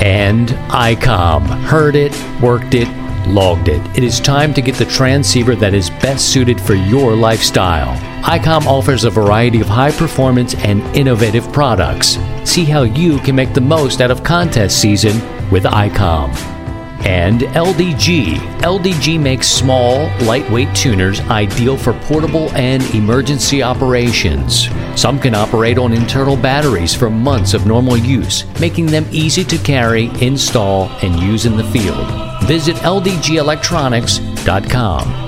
And ICOM. Heard it, worked it, logged it. It is time to get the transceiver that is best suited for your lifestyle. ICOM offers a variety of high performance and innovative products. See how you can make the most out of contest season with ICOM and LDG. LDG makes small, lightweight tuners ideal for portable and emergency operations. Some can operate on internal batteries for months of normal use, making them easy to carry, install, and use in the field. Visit ldgelectronics.com.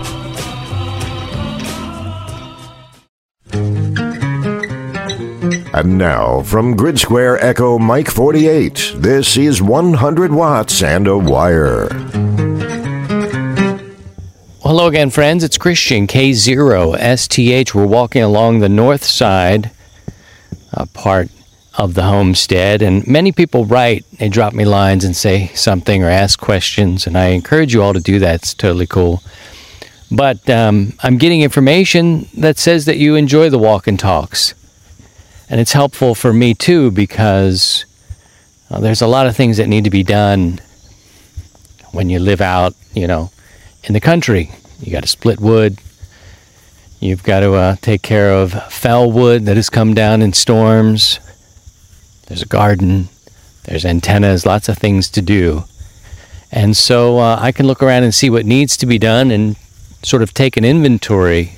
And now, from Grid Square Echo Mike 48, this is 100 Watts and a Wire. Hello again, friends. It's Christian K0STH. We're walking along the north side uh, part of the homestead, and many people write, they drop me lines and say something or ask questions, and I encourage you all to do that. It's totally cool. But um, I'm getting information that says that you enjoy the walk and talks. And it's helpful for me too because uh, there's a lot of things that need to be done when you live out, you know, in the country. You got to split wood. You've got to uh, take care of fell wood that has come down in storms. There's a garden. There's antennas. Lots of things to do. And so uh, I can look around and see what needs to be done and sort of take an inventory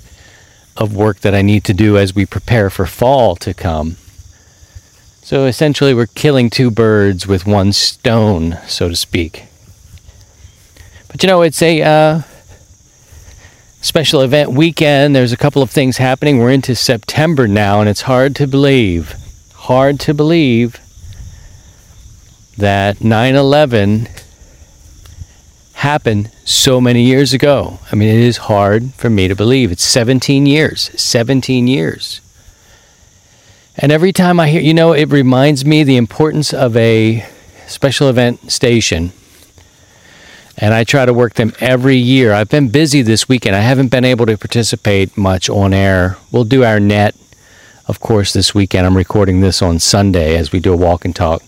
of work that I need to do as we prepare for fall to come. So essentially, we're killing two birds with one stone, so to speak. But you know, it's a uh, special event weekend. There's a couple of things happening. We're into September now, and it's hard to believe, hard to believe that 9 11 happened so many years ago. I mean, it is hard for me to believe. It's 17 years. 17 years. And every time I hear, you know, it reminds me the importance of a special event station. And I try to work them every year. I've been busy this weekend. I haven't been able to participate much on air. We'll do our net, of course, this weekend. I'm recording this on Sunday as we do a walk and talk.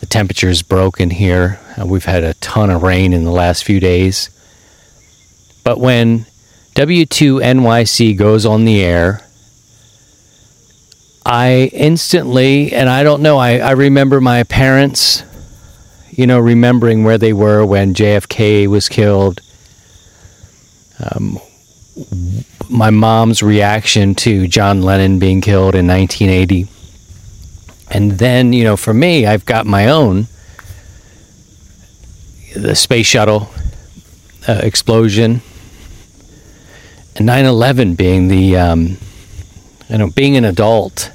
The temperature is broken here. Uh, we've had a ton of rain in the last few days. But when W2NYC goes on the air, I instantly, and I don't know, I, I remember my parents, you know, remembering where they were when JFK was killed. Um, my mom's reaction to John Lennon being killed in 1980 and then, you know, for me, I've got my own the space shuttle uh, explosion, and 9 11 being the, um, you know, being an adult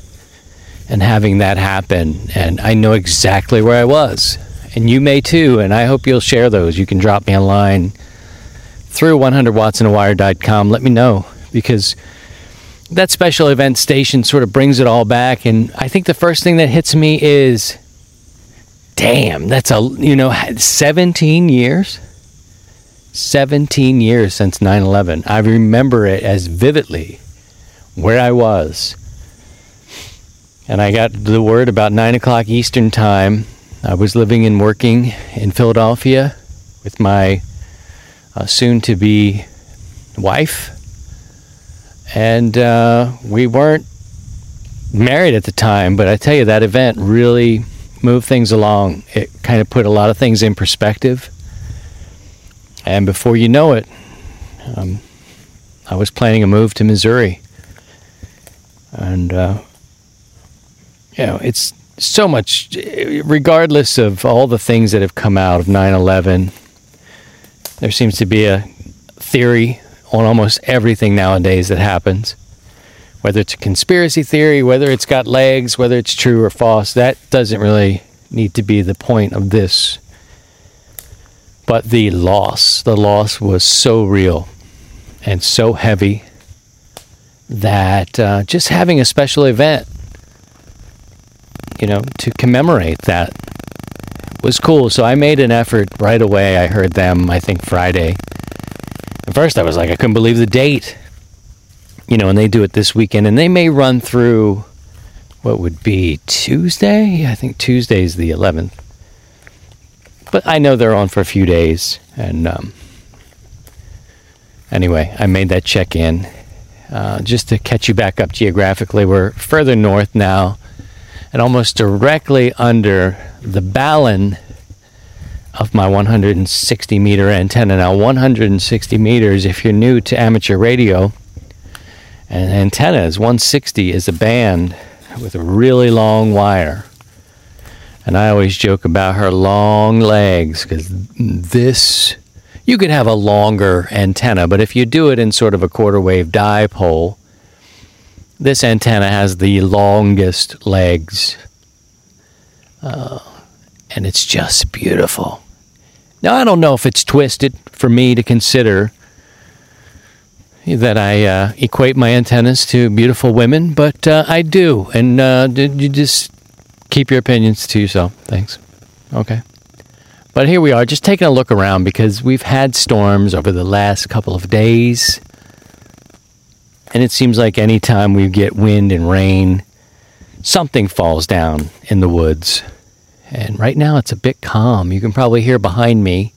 and having that happen. And I know exactly where I was. And you may too. And I hope you'll share those. You can drop me a line through 100wattsandawire.com. Let me know because that special event station sort of brings it all back. And I think the first thing that hits me is, damn, that's a, you know, 17 years? 17 years since 9 11. I remember it as vividly where I was. And I got the word about 9 o'clock Eastern Time. I was living and working in Philadelphia with my uh, soon to be wife and uh, we weren't married at the time, but I tell you, that event really moved things along. It kind of put a lot of things in perspective. And before you know it, um, I was planning a move to Missouri. And, uh, you know, it's so much, regardless of all the things that have come out of 9 11, there seems to be a theory on almost everything nowadays that happens. Whether it's a conspiracy theory, whether it's got legs, whether it's true or false, that doesn't really need to be the point of this. But the loss, the loss was so real and so heavy that uh, just having a special event, you know, to commemorate that was cool. So I made an effort right away. I heard them, I think, Friday. At first, I was like, I couldn't believe the date. You know, and they do it this weekend, and they may run through what would be Tuesday. I think Tuesday's the 11th. But I know they're on for a few days, and um, anyway, I made that check in uh, just to catch you back up geographically. We're further north now, and almost directly under the balun of my 160 meter antenna. Now, 160 meters, if you're new to amateur radio, and antennas, 160 is a band with a really long wire. And I always joke about her long legs because this, you could have a longer antenna, but if you do it in sort of a quarter wave dipole, this antenna has the longest legs. Uh, and it's just beautiful. Now, I don't know if it's twisted for me to consider that I uh, equate my antennas to beautiful women, but uh, I do. And uh, you just keep your opinions to yourself. Thanks. Okay. But here we are, just taking a look around because we've had storms over the last couple of days. And it seems like anytime we get wind and rain, something falls down in the woods. And right now it's a bit calm. You can probably hear behind me,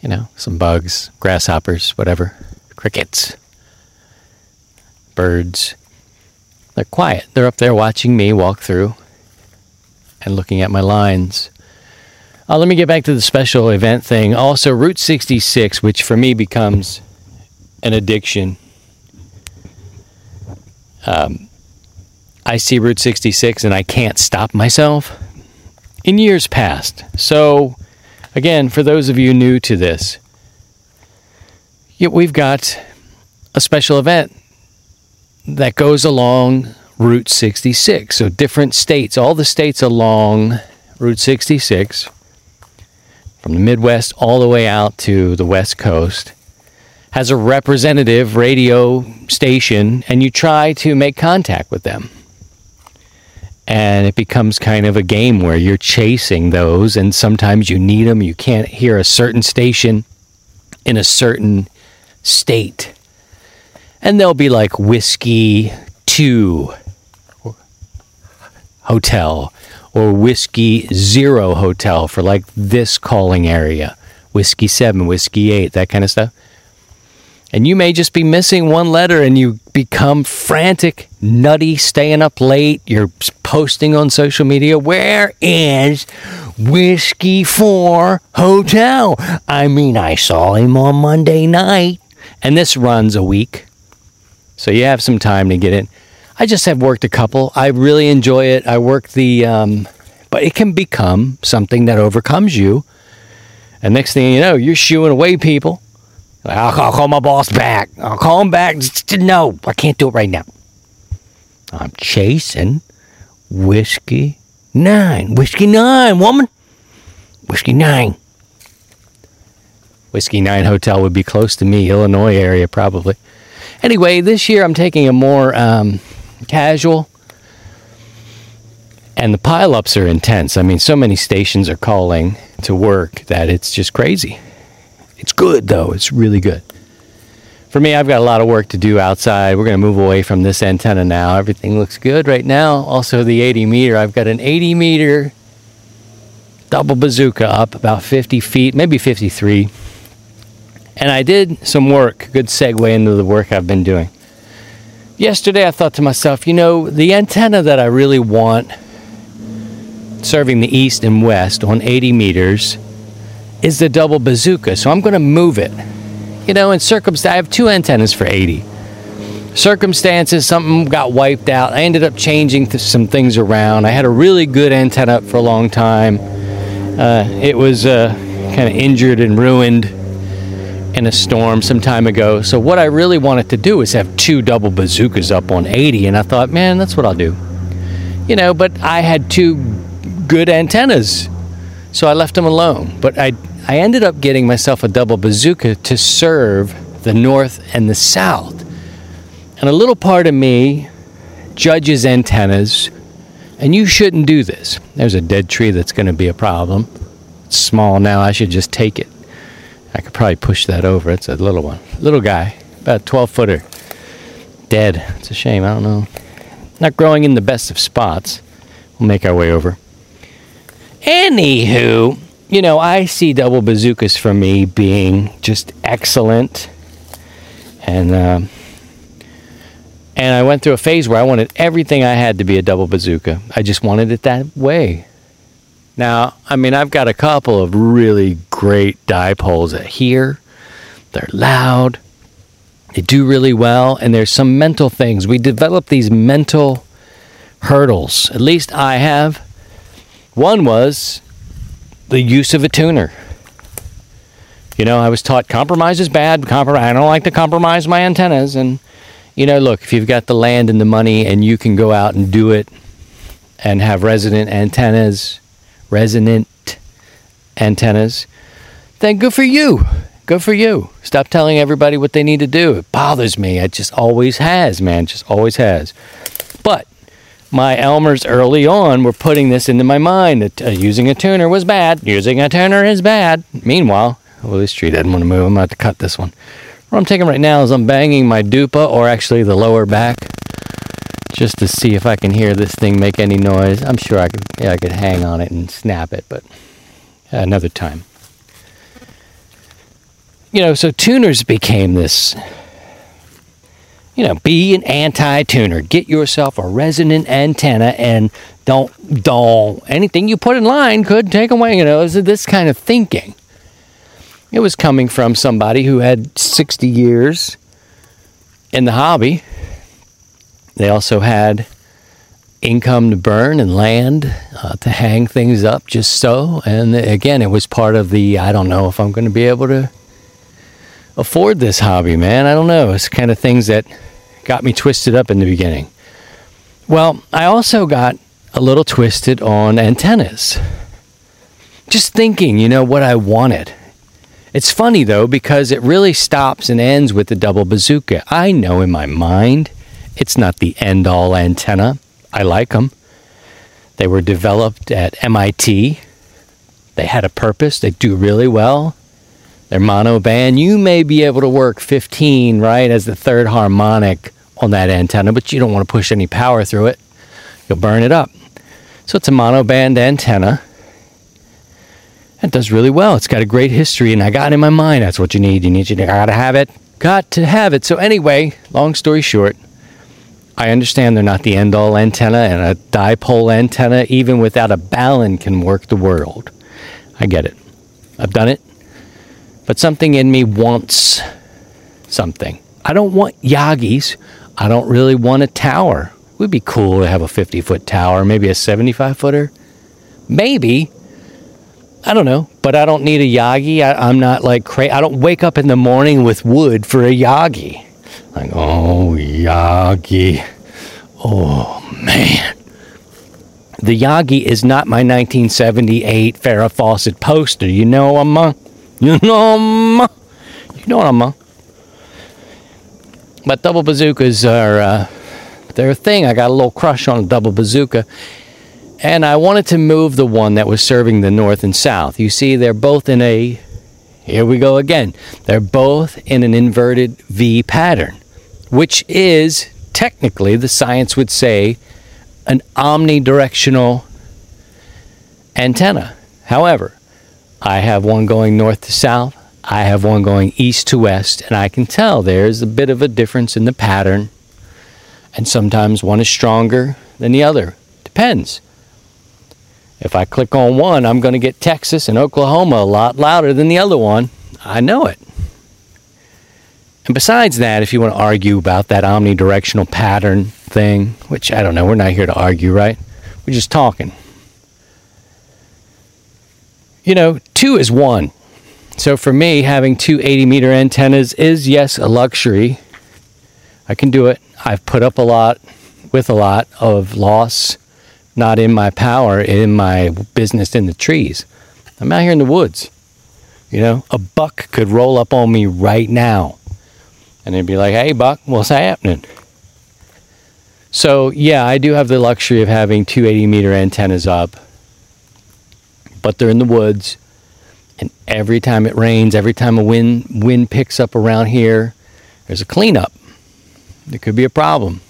you know, some bugs, grasshoppers, whatever, crickets, birds. They're quiet. They're up there watching me walk through and looking at my lines. Uh, let me get back to the special event thing. Also, Route 66, which for me becomes an addiction. Um, I see Route 66 and I can't stop myself in years past. So, again, for those of you new to this, we've got a special event that goes along Route 66. So, different states, all the states along Route 66, from the Midwest all the way out to the West Coast, has a representative radio station, and you try to make contact with them and it becomes kind of a game where you're chasing those and sometimes you need them you can't hear a certain station in a certain state. And they'll be like whiskey 2 hotel or whiskey 0 hotel for like this calling area. Whiskey 7 whiskey 8 that kind of stuff and you may just be missing one letter and you become frantic, nutty, staying up late. You're posting on social media. Where is Whiskey 4 Hotel? I mean, I saw him on Monday night. And this runs a week. So you have some time to get in. I just have worked a couple. I really enjoy it. I work the, um, but it can become something that overcomes you. And next thing you know, you're shooing away people I'll, I'll call my boss back. I'll call him back. No, I can't do it right now. I'm chasing Whiskey 9. Whiskey 9, woman. Whiskey 9. Whiskey 9 Hotel would be close to me, Illinois area probably. Anyway, this year I'm taking a more um, casual, and the pileups are intense. I mean, so many stations are calling to work that it's just crazy. It's good, though. It's really good. For me, I've got a lot of work to do outside. We're going to move away from this antenna now. Everything looks good right now. Also, the 80 meter. I've got an 80 meter double bazooka up about 50 feet, maybe 53. And I did some work, good segue into the work I've been doing. Yesterday, I thought to myself, you know, the antenna that I really want serving the east and west on 80 meters is the double bazooka, so I'm going to move it. You know, in circumstance, I have two antennas for 80. Circumstances, something got wiped out. I ended up changing some things around. I had a really good antenna up for a long time. Uh, it was uh, kind of injured and ruined in a storm some time ago. So what I really wanted to do is have two double bazookas up on 80, and I thought, man, that's what I'll do. You know, but I had two good antennas. So I left them alone. But I, I ended up getting myself a double bazooka to serve the north and the south. And a little part of me judges antennas, and you shouldn't do this. There's a dead tree that's going to be a problem. It's small now, I should just take it. I could probably push that over. It's a little one. Little guy, about 12 footer. Dead. It's a shame. I don't know. Not growing in the best of spots. We'll make our way over. Anywho, you know, I see double bazookas for me being just excellent. And, uh, and I went through a phase where I wanted everything I had to be a double bazooka. I just wanted it that way. Now, I mean, I've got a couple of really great dipoles here. They're loud. They do really well. And there's some mental things. We develop these mental hurdles. At least I have. One was the use of a tuner. You know, I was taught compromise is bad. Comprom- I don't like to compromise my antennas. And, you know, look, if you've got the land and the money and you can go out and do it and have resident antennas resonant antennas, then good for you. Good for you. Stop telling everybody what they need to do. It bothers me. It just always has, man. Just always has. But my Elmers early on were putting this into my mind that uh, using a tuner was bad. Using a tuner is bad. Meanwhile, well, this tree doesn't want to move. I'm about to cut this one. What I'm taking right now is I'm banging my dupa, or actually the lower back, just to see if I can hear this thing make any noise. I'm sure I could, yeah, I could hang on it and snap it, but another time. You know, so tuners became this. You know, be an anti-tuner. Get yourself a resonant antenna, and don't don't anything you put in line could take away. You know, this kind of thinking. It was coming from somebody who had 60 years in the hobby they also had income to burn and land uh, to hang things up just so. And again, it was part of the I don't know if I'm going to be able to afford this hobby, man. I don't know. It's kind of things that got me twisted up in the beginning. Well, I also got a little twisted on antennas. Just thinking, you know, what I wanted. It's funny though, because it really stops and ends with the double bazooka. I know in my mind it's not the end all antenna. I like them. They were developed at MIT. They had a purpose. They do really well. They're mono band. You may be able to work 15, right, as the third harmonic on that antenna, but you don't want to push any power through it. You'll burn it up. So it's a mono band antenna. It does really well. It's got a great history, and I got it in my mind that's what you need. You need you gotta have it. Got to have it. So anyway, long story short, I understand they're not the end all antenna, and a dipole antenna, even without a balun, can work the world. I get it. I've done it. But something in me wants something. I don't want Yagis. I don't really want a tower. It would be cool to have a 50 foot tower, maybe a 75 footer. Maybe. I don't know. But I don't need a Yagi. I, am not like crazy. I don't wake up in the morning with wood for a Yagi. Like, oh, Yagi. Oh, man. The Yagi is not my 1978 Farrah Fawcett poster. You know I'm a, You know I'm You know what I'm a. But double bazookas are, uh, they're a thing. I got a little crush on a double bazooka. And I wanted to move the one that was serving the north and south. You see, they're both in a, here we go again. They're both in an inverted V pattern which is technically, the science would say, an omnidirectional antenna. However, I have one going north to south, I have one going east to west, and I can tell there's a bit of a difference in the pattern. And sometimes one is stronger than the other. Depends. If I click on one, I'm going to get Texas and Oklahoma a lot louder than the other one. I know it. And besides that, if you want to argue about that omnidirectional pattern thing, which I don't know, we're not here to argue, right? We're just talking. You know, two is one. So for me, having two 80 meter antennas is, yes, a luxury. I can do it. I've put up a lot with a lot of loss, not in my power, in my business in the trees. I'm out here in the woods. You know, a buck could roll up on me right now. And they'd be like, hey, buck, what's happening? So, yeah, I do have the luxury of having two 80 meter antennas up, but they're in the woods. And every time it rains, every time a wind, wind picks up around here, there's a cleanup. There could be a problem.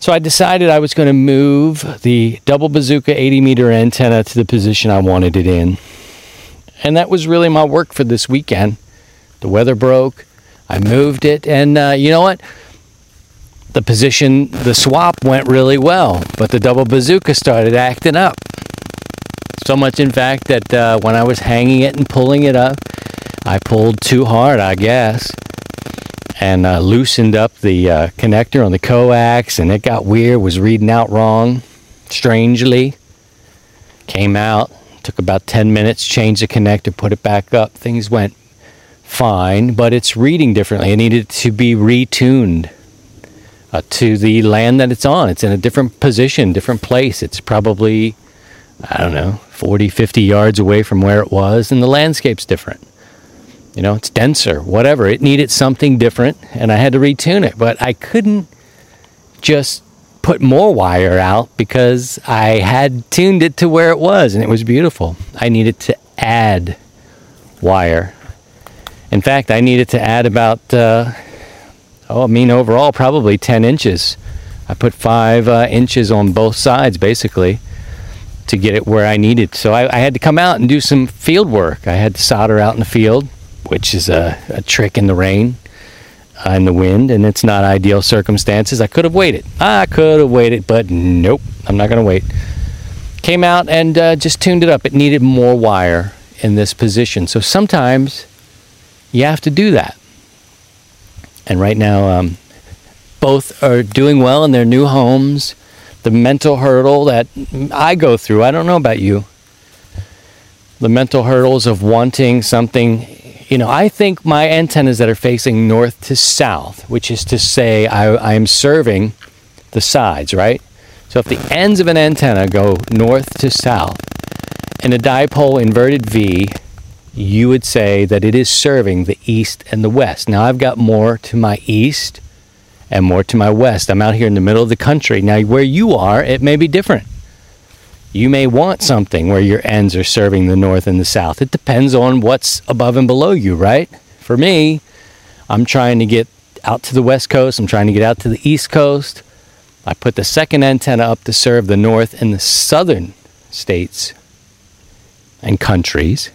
So I decided I was going to move the double bazooka 80 meter antenna to the position I wanted it in. And that was really my work for this weekend. The weather broke. I moved it. And uh, you know what? The position, the swap went really well, but the double bazooka started acting up. So much, in fact, that uh, when I was hanging it and pulling it up, I pulled too hard, I guess and uh, loosened up the uh, connector on the coax, and it got weird, was reading out wrong, strangely. Came out, took about 10 minutes, changed the connector, put it back up. Things went fine, but it's reading differently. It needed to be retuned uh, to the land that it's on. It's in a different position, different place. It's probably, I don't know, 40, 50 yards away from where it was, and the landscape's different you know, it's denser, whatever. It needed something different, and I had to retune it. But I couldn't just put more wire out because I had tuned it to where it was, and it was beautiful. I needed to add wire. In fact, I needed to add about, uh, oh, I mean, overall, probably 10 inches. I put five uh, inches on both sides, basically, to get it where I needed. So I, I had to come out and do some field work. I had to solder out in the field which is a, a trick in the rain uh, and the wind, and it's not ideal circumstances. I could have waited. I could have waited, but nope, I'm not going to wait. Came out and uh, just tuned it up. It needed more wire in this position. So sometimes you have to do that. And right now, um, both are doing well in their new homes. The mental hurdle that I go through, I don't know about you. The mental hurdles of wanting something you know, I think my antennas that are facing north to south, which is to say, I, am serving the sides, right? So if the ends of an antenna go north to south in a dipole inverted V, you would say that it is serving the east and the west. Now I've got more to my east and more to my west. I'm out here in the middle of the country. Now, where you are, it may be different you may want something where your ends are serving the north and the south. It depends on what's above and below you, right? For me, I'm trying to get out to the west coast, I'm trying to get out to the east coast. I put the second antenna up to serve the north and the southern states and countries.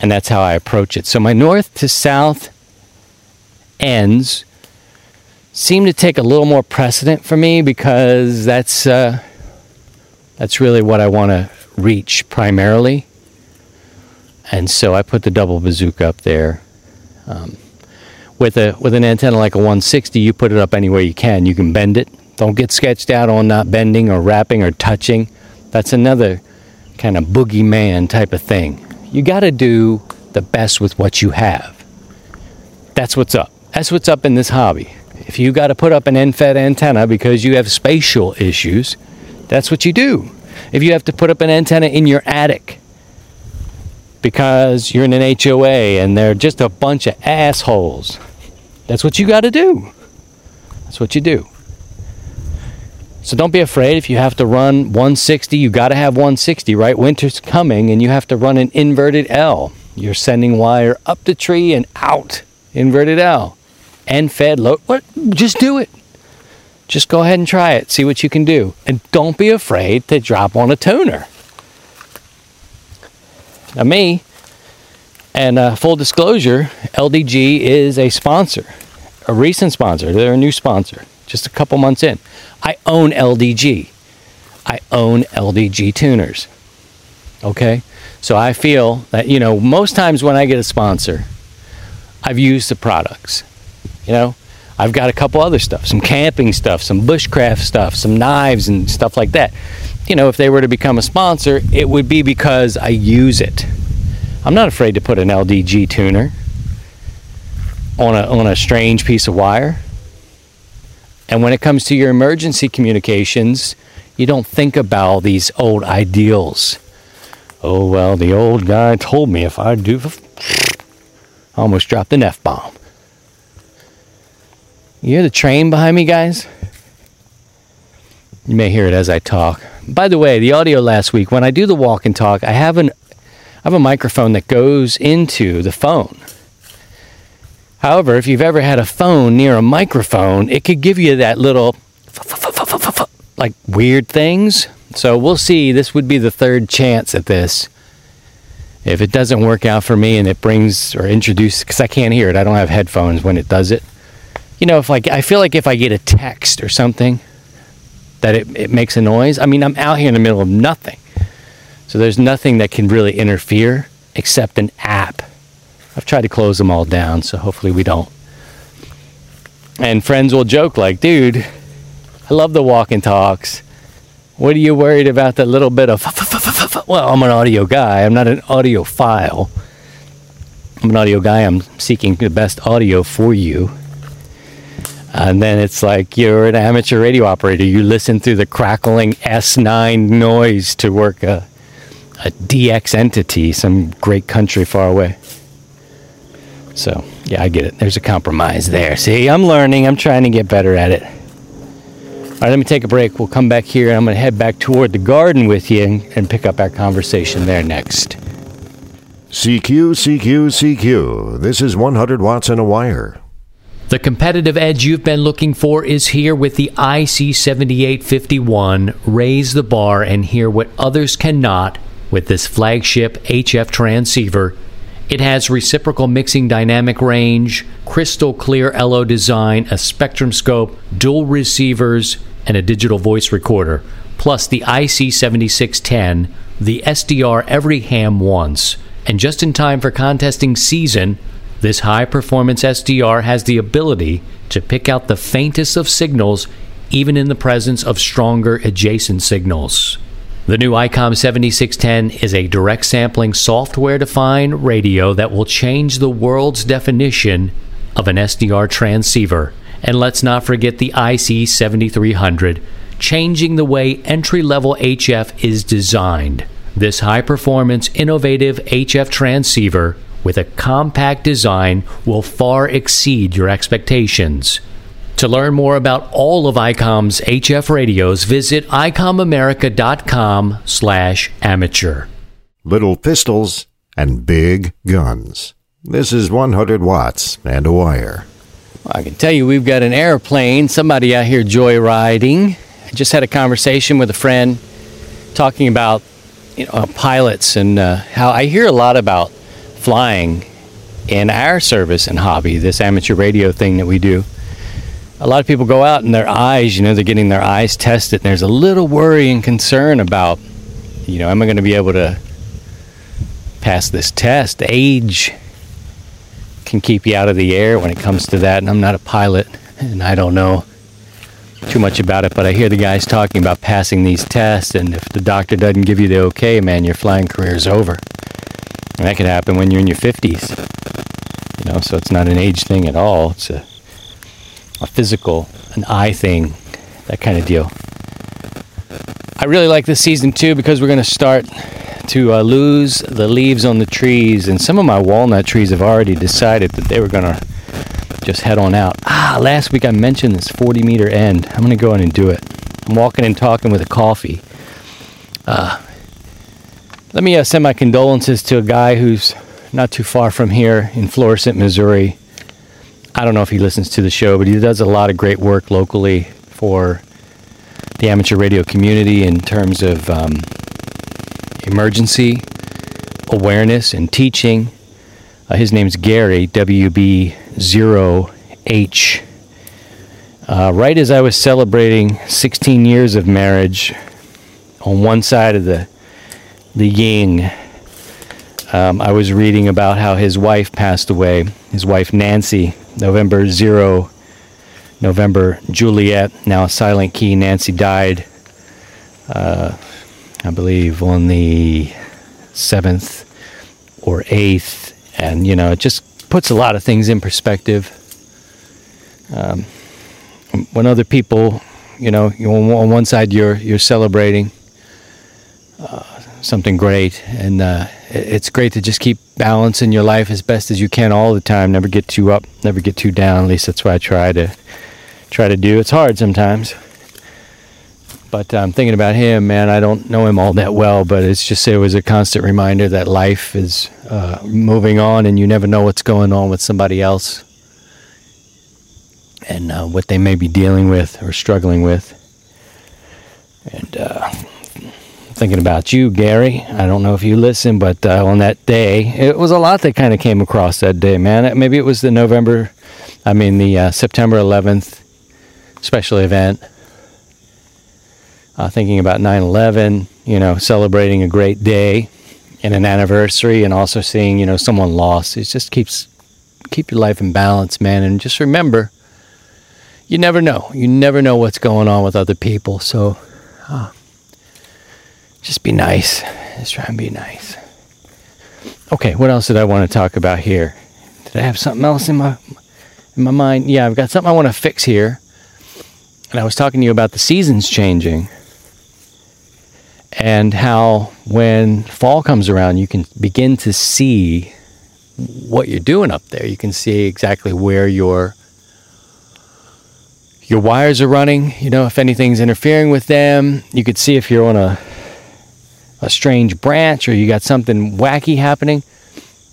And that's how I approach it. So my north to south ends seem to take a little more precedent for me because that's uh, that's really what I want to reach primarily. And so I put the double bazooka up there. Um, with a with an antenna like a 160, you put it up anywhere you can. You can bend it. Don't get sketched out on not bending or wrapping or touching. That's another kind of boogeyman type of thing. You got to do the best with what you have. That's what's up. That's what's up in this hobby. If you got to put up an end-fed antenna because you have spatial issues, that's what you do. If you have to put up an antenna in your attic because you're in an HOA and they're just a bunch of assholes, that's what you got to do. That's what you do. So don't be afraid if you have to run 160, you got to have 160, right? Winter's coming and you have to run an inverted L. You're sending wire up the tree and out, inverted L. End fed load. What? Just do it. Just go ahead and try it, see what you can do. And don't be afraid to drop on a tuner. Now, me, and uh, full disclosure, LDG is a sponsor, a recent sponsor. They're a new sponsor, just a couple months in. I own LDG. I own LDG tuners. Okay? So I feel that, you know, most times when I get a sponsor, I've used the products. You know, I've got a couple other stuff, some camping stuff, some bushcraft stuff, some knives and stuff like that. You know, if they were to become a sponsor, it would be because I use it. I'm not afraid to put an LDG tuner on a on a strange piece of wire. And when it comes to your emergency communications, You don't think about these old ideals. Oh, well, the old guy told me if I do. I almost dropped an F bomb. You hear the train behind me, guys? You may hear it as I talk. By the way, the audio last week, when I do the walk and talk, I have an I have a microphone that goes into the phone. However, if you've ever had a phone near a microphone, it could give you that little like weird things. So we'll see. This would be the third chance at this. If it doesn't work out for me and it brings or introduces, because I can't hear it, I don't have headphones when it does it. You know, if like I feel like if I get a text or something that it, it makes a noise. I mean, I'm out here in the middle of nothing. So there's nothing that can really interfere except an app. I've tried to close them all down, so hopefully we don't. And friends will joke like, dude, I love the walk and talks. What are you worried about that little bit of well, I'm an audio guy. I'm not an audiophile. I'm an audio guy. I'm seeking the best audio for you. And then it's like you're an amateur radio operator. You listen through the crackling S9 noise to work a a DX entity, some great country far away. So, yeah, I get it. There's a compromise there. See, I'm learning. I'm trying to get better at it. All right, let me take a break. We'll come back here and I'm going to head back toward the garden with you and, and pick up our conversation there next. CQ, CQ, CQ. This is 100 watts in a wire. The competitive edge you've been looking for is here with the IC7851. Raise the bar and hear what others cannot with this flagship HF transceiver. It has reciprocal mixing dynamic range, crystal clear LO design, a spectrum scope, dual receivers, and a digital voice recorder, plus the IC7610, the SDR every ham wants. And just in time for contesting season, this high performance SDR has the ability to pick out the faintest of signals even in the presence of stronger adjacent signals. The new ICOM 7610 is a direct sampling software defined radio that will change the world's definition of an SDR transceiver. And let's not forget the IC 7300, changing the way entry level HF is designed. This high performance, innovative HF transceiver with a compact design will far exceed your expectations. To learn more about all of ICOM's HF radios, visit icomamerica.com slash amateur. Little pistols and big guns. This is 100 watts and a wire. I can tell you we've got an airplane, somebody out here joyriding. I just had a conversation with a friend talking about you know, pilots and uh, how I hear a lot about flying in our service and hobby, this amateur radio thing that we do a lot of people go out and their eyes, you know, they're getting their eyes tested. And there's a little worry and concern about, you know, am I going to be able to pass this test? Age can keep you out of the air when it comes to that. And I'm not a pilot and I don't know too much about it, but I hear the guys talking about passing these tests. And if the doctor doesn't give you the okay, man, your flying career is over. And that could happen when you're in your 50s. You know, so it's not an age thing at all. It's a a physical, an eye thing, that kind of deal. I really like this season too because we're going to start to uh, lose the leaves on the trees, and some of my walnut trees have already decided that they were going to just head on out. Ah, last week I mentioned this 40 meter end. I'm going to go in and do it. I'm walking and talking with a coffee. Uh, let me uh, send my condolences to a guy who's not too far from here in Florissant, Missouri. I don't know if he listens to the show, but he does a lot of great work locally for the amateur radio community in terms of um, emergency awareness and teaching. Uh, his name's Gary, WB0H. Uh, right as I was celebrating 16 years of marriage, on one side of the the Ying. um, I was reading about how his wife passed away. His wife Nancy November 0, November Juliet, now Silent Key. Nancy died, uh, I believe, on the 7th or 8th. And, you know, it just puts a lot of things in perspective. Um, when other people You know, on one side you're you're celebrating uh, something great, and uh, it's great to just keep balancing your life as best as you can all the time. Never get too up, never get too down. At least that's what I try to try to do. It's hard sometimes. But I'm um, thinking about him, man. I don't know him all that well, but it's just it was a constant reminder that life is uh, moving on, and you never know what's going on with somebody else, and uh, what they may be dealing with or struggling with. And uh, thinking about you, Gary. I don't know if you listen, but uh, on that day, it was a lot that kind of came across that day, man. Maybe it was the November, I mean the uh, September 11th special event uh, thinking about 9 11, you know, celebrating a great day and an anniversary, and also seeing, you know, someone lost. It just keeps keep your life in balance, man. And just remember, you never know. You never know what's going on with other people. So uh, just be nice. Just try and be nice. Okay, what else did I want to talk about here? Did I have something else in my in my mind? Yeah, I've got something I want to fix here. And I was talking to you about the seasons changing and how when fall comes around, you can begin to see what you're doing up there. You can see exactly where your your wires are running. You know, if anything's interfering with them, you could see if you're on a a strange branch or you got something wacky happening.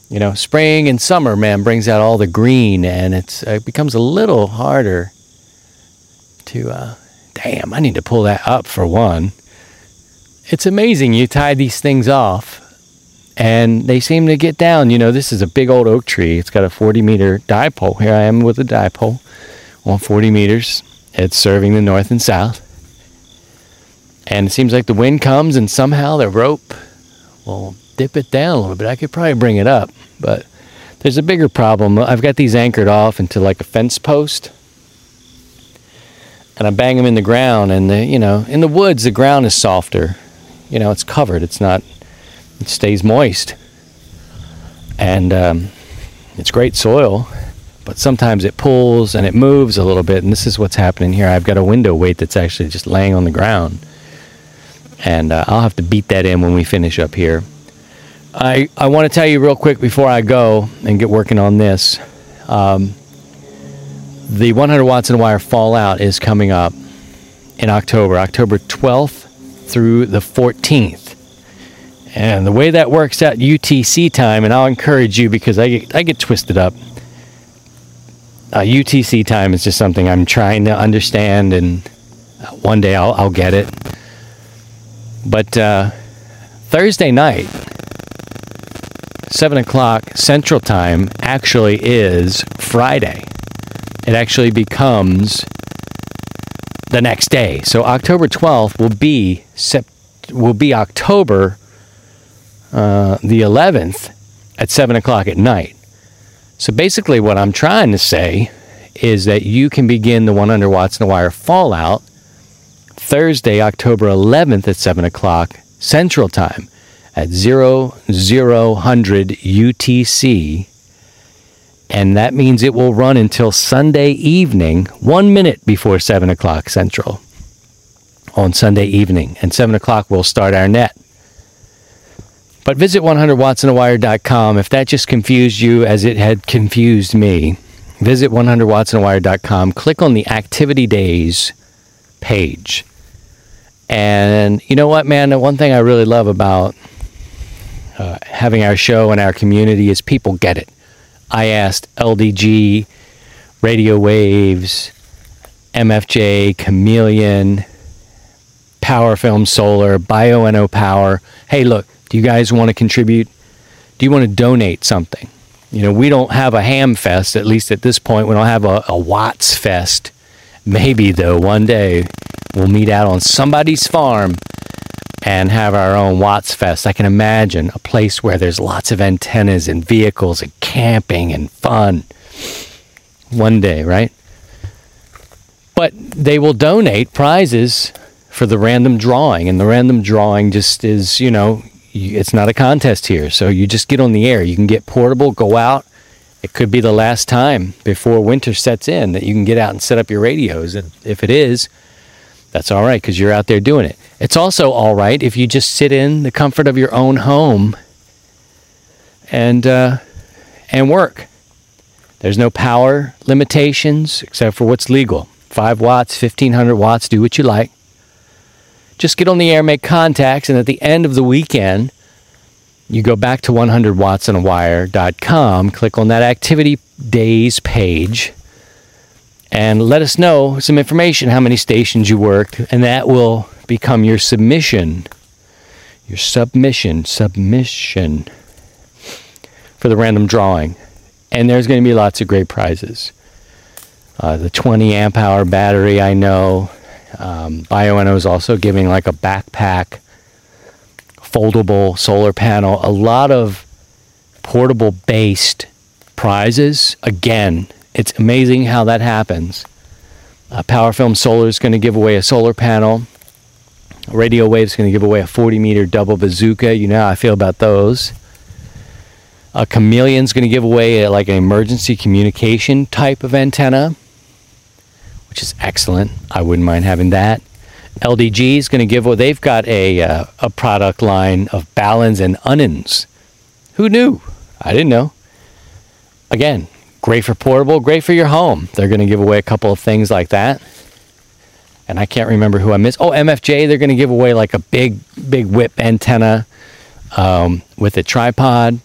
You know, spring and summer, man, brings out all the green, and it's it becomes a little harder to. Uh, damn, I need to pull that up for one it's amazing. You tie these things off and they seem to get down. You know, this is a big old oak tree. It's got a 40 meter dipole. Here I am with a dipole on 40 meters. It's serving the north and south. And it seems like the wind comes and somehow the rope will dip it down a little bit. I could probably bring it up, but there's a bigger problem. I've got these anchored off into like a fence post and I bang them in the ground. And the, you know, in the woods, the ground is softer you know, it's covered. It's not, it stays moist. And um, it's great soil, but sometimes it pulls and it moves a little bit. And this is what's happening here. I've got a window weight that's actually just laying on the ground. And uh, I'll have to beat that in when we finish up here. I, I want to tell you real quick before I go and get working on this. Um, the 100 watts and wire fallout is coming up in October, October 12th through the 14th. And the way that works out UTC time, and I'll encourage you because I get, I get twisted up. Uh, UTC time is just something I'm trying to understand, and one day I'll, I'll get it. But uh, Thursday night, 7 o'clock Central Time, actually is Friday. It actually becomes the next day. So October 12th will be sept- will be October uh, the 11th at 7 o'clock at night. So basically, what I'm trying to say is that you can begin the 100 watts in a wire fallout Thursday, October 11th at 7 o'clock Central Time at 0000 0000 UTC and that means it will run until Sunday evening, one minute before 7 o'clock Central on Sunday evening. And 7 o'clock we'll start our net. But visit 100wattsandawire.com if that just confused you as it had confused me. Visit 100wattsandawire.com, click on the activity days page. And you know what, man? The one thing I really love about uh, having our show and our community is people get it. I asked LDG, Radio Waves, MFJ, Chameleon, Power Film Solar, Bioenno Power. Hey, look, do you guys want to contribute? Do you want to donate something? You know, we don't have a ham fest, at least at this point. We don't have a, a Watts fest. Maybe, though, one day we'll meet out on somebody's farm and have our own Watts Fest. I can imagine a place where there's lots of antennas and vehicles and camping and fun. One day, right? But they will donate prizes for the random drawing, and the random drawing just is, you know, it's not a contest here. So you just get on the air. You can get portable, go out. It could be the last time before winter sets in that you can get out and set up your radios. And if it is, That's all right because you're out there doing it. It's also all right if you just sit in the comfort of your own home and uh, and work. There's no power limitations except for what's legal. Five watts, fifteen hundred watts. Do what you like. Just get on the air, make contacts, and at the end of the weekend, you go back to 100wattsandawire.com, click on that activity days page, and let us know some information how many stations you worked, and that will become your submission, your submission, submission for the random drawing. And there's going to be lots of great prizes. Uh, the 20 amp hour battery, I know. Um, Bioenno is also giving like a backpack, foldable solar panel, a lot of portable based prizes. Again, it's amazing how that happens. Uh, PowerFilm Solar is going to give away a solar panel. Radiowavz is going to give away a 40 meter double bazooka. You know how I feel about those. A Chameleon's going to give away a, like an emergency communication type of antenna, which is excellent. I wouldn't mind having that. LDG is going to give away, they've got a, uh, a product line of baluns and ununs. Who knew? I didn't know. Again, great for portable, great for your home. They're going to give away a couple of things like that. And I can't remember who I missed. Oh, MFJ, they're going to give away like a big, big whip antenna um, with a tripod.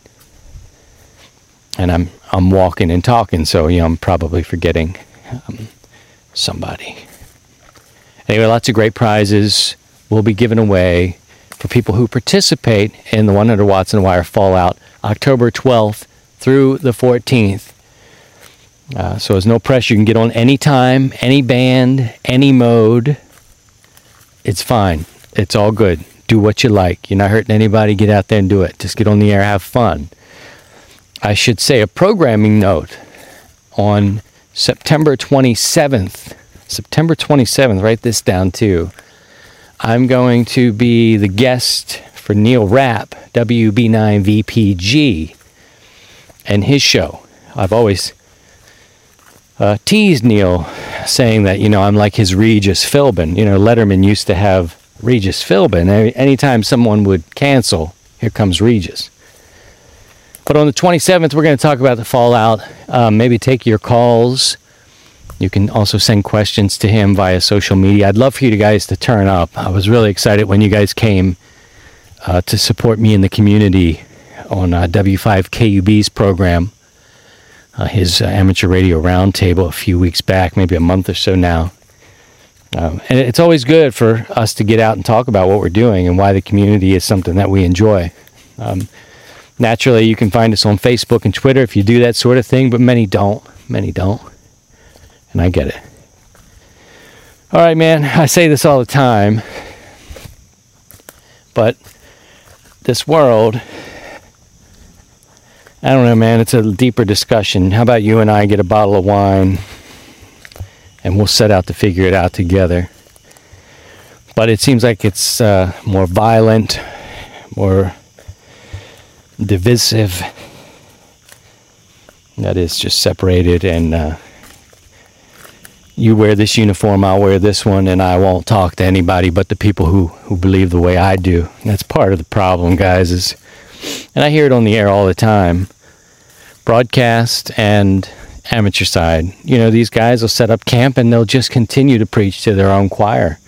And I'm I'm walking and talking, so you know I'm probably forgetting um, somebody. Anyway, lots of great prizes will be given away for people who participate in the 100 Watts and Wire Fallout October 12th through the 14th. Uh, so there's no pressure. You can get on any time, any band, any mode. It's fine. It's all good. Do what you like. You're not hurting anybody. Get out there and do it. Just get on the air, have fun. I should say a programming note on September 27th. September 27th, write this down too. I'm going to be the guest for Neil Rapp, WB9VPG, and his show. I've always uh, teased Neil, saying that, you know, I'm like his Regis Philbin. You know, Letterman used to have Regis Philbin. Anytime someone would cancel, here comes Regis. But on the 27th, we're going to talk about the fallout, um, maybe take your calls. You can also send questions to him via social media. I'd love for you guys to turn up. I was really excited when you guys came uh, to support me in the community on uh, W5KUB's program, uh, his uh, amateur radio roundtable a few weeks back, maybe a month or so now. Um, and it's always good for us to get out and talk about what we're doing and why the community is something that we enjoy. Um, naturally, you can find us on Facebook and Twitter if you do that sort of thing, but many don't. Many don't. And I get it. All right, man, I say this all the time, but this world, I don't know, man, it's a deeper discussion. How about you and I get a bottle of wine and we'll set out to figure it out together? But it seems like it's uh, more violent, more divisive. That is just separated and. Uh, you wear this uniform, I'll wear this one, and I won't talk to anybody but the people who, who believe the way I do. that's part of the problem, guys, is and I hear it on the air all the time. Broadcast and amateur side. You know, these guys will set up camp and they'll just continue to preach to their own choir.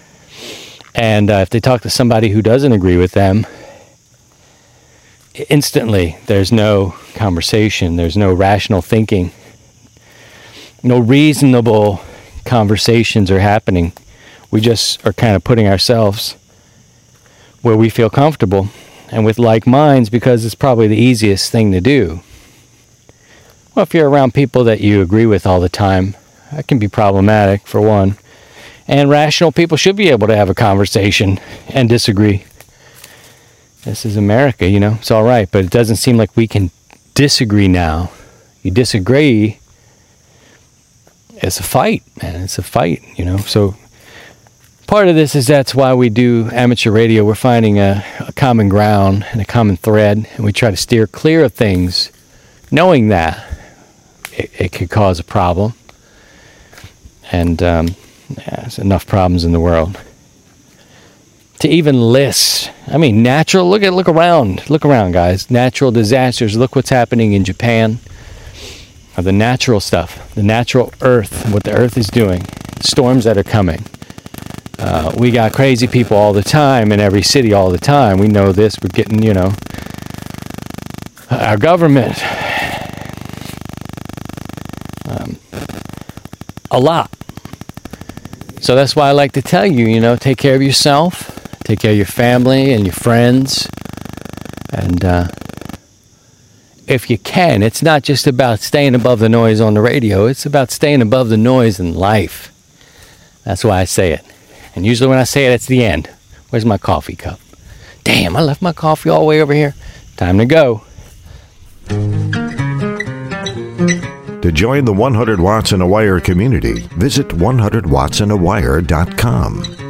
And uh, if they talk to somebody who doesn't agree with them, instantly there's no conversation, there's no rational thinking, no reasonable conversations are happening. We just are kind of putting ourselves where we feel comfortable and with like minds because it's probably the easiest thing to do. Well, if you're around people that you agree with all the time, that can be problematic for one. And rational people should be able to have a conversation and disagree. This is America, you know, it's all right, but it doesn't seem like we can disagree now. You disagree, it's a fight, man. It's a fight, you know. So part of this is that's why we do amateur radio. We're finding a, a common ground and a common thread, and we try to steer clear of things, knowing that it, it could cause a problem. And um, yeah, there's enough problems in the world. to even list. I mean, natural. Look at look around. Look around, guys. Natural disasters. Look what's happening in Japan. The natural stuff, the natural Earth, what the Earth is doing, storms that are coming. Uh, we got crazy people all the time in every city all the time. We know this. We're getting, you know, our government. Um, a lot. So that's why I like to tell you, you know, take care of yourself, take care of your family and your friends. And uh, if you can, it's not just about staying above the noise on the radio, it's about staying above the noise in life. That's why I say it. And usually when I say it, it's the end. Where's my coffee cup? Damn, I left my coffee all the way over here. Time to go. To join the 100 Watts and a Wire community, visit 100wattsandawire.com.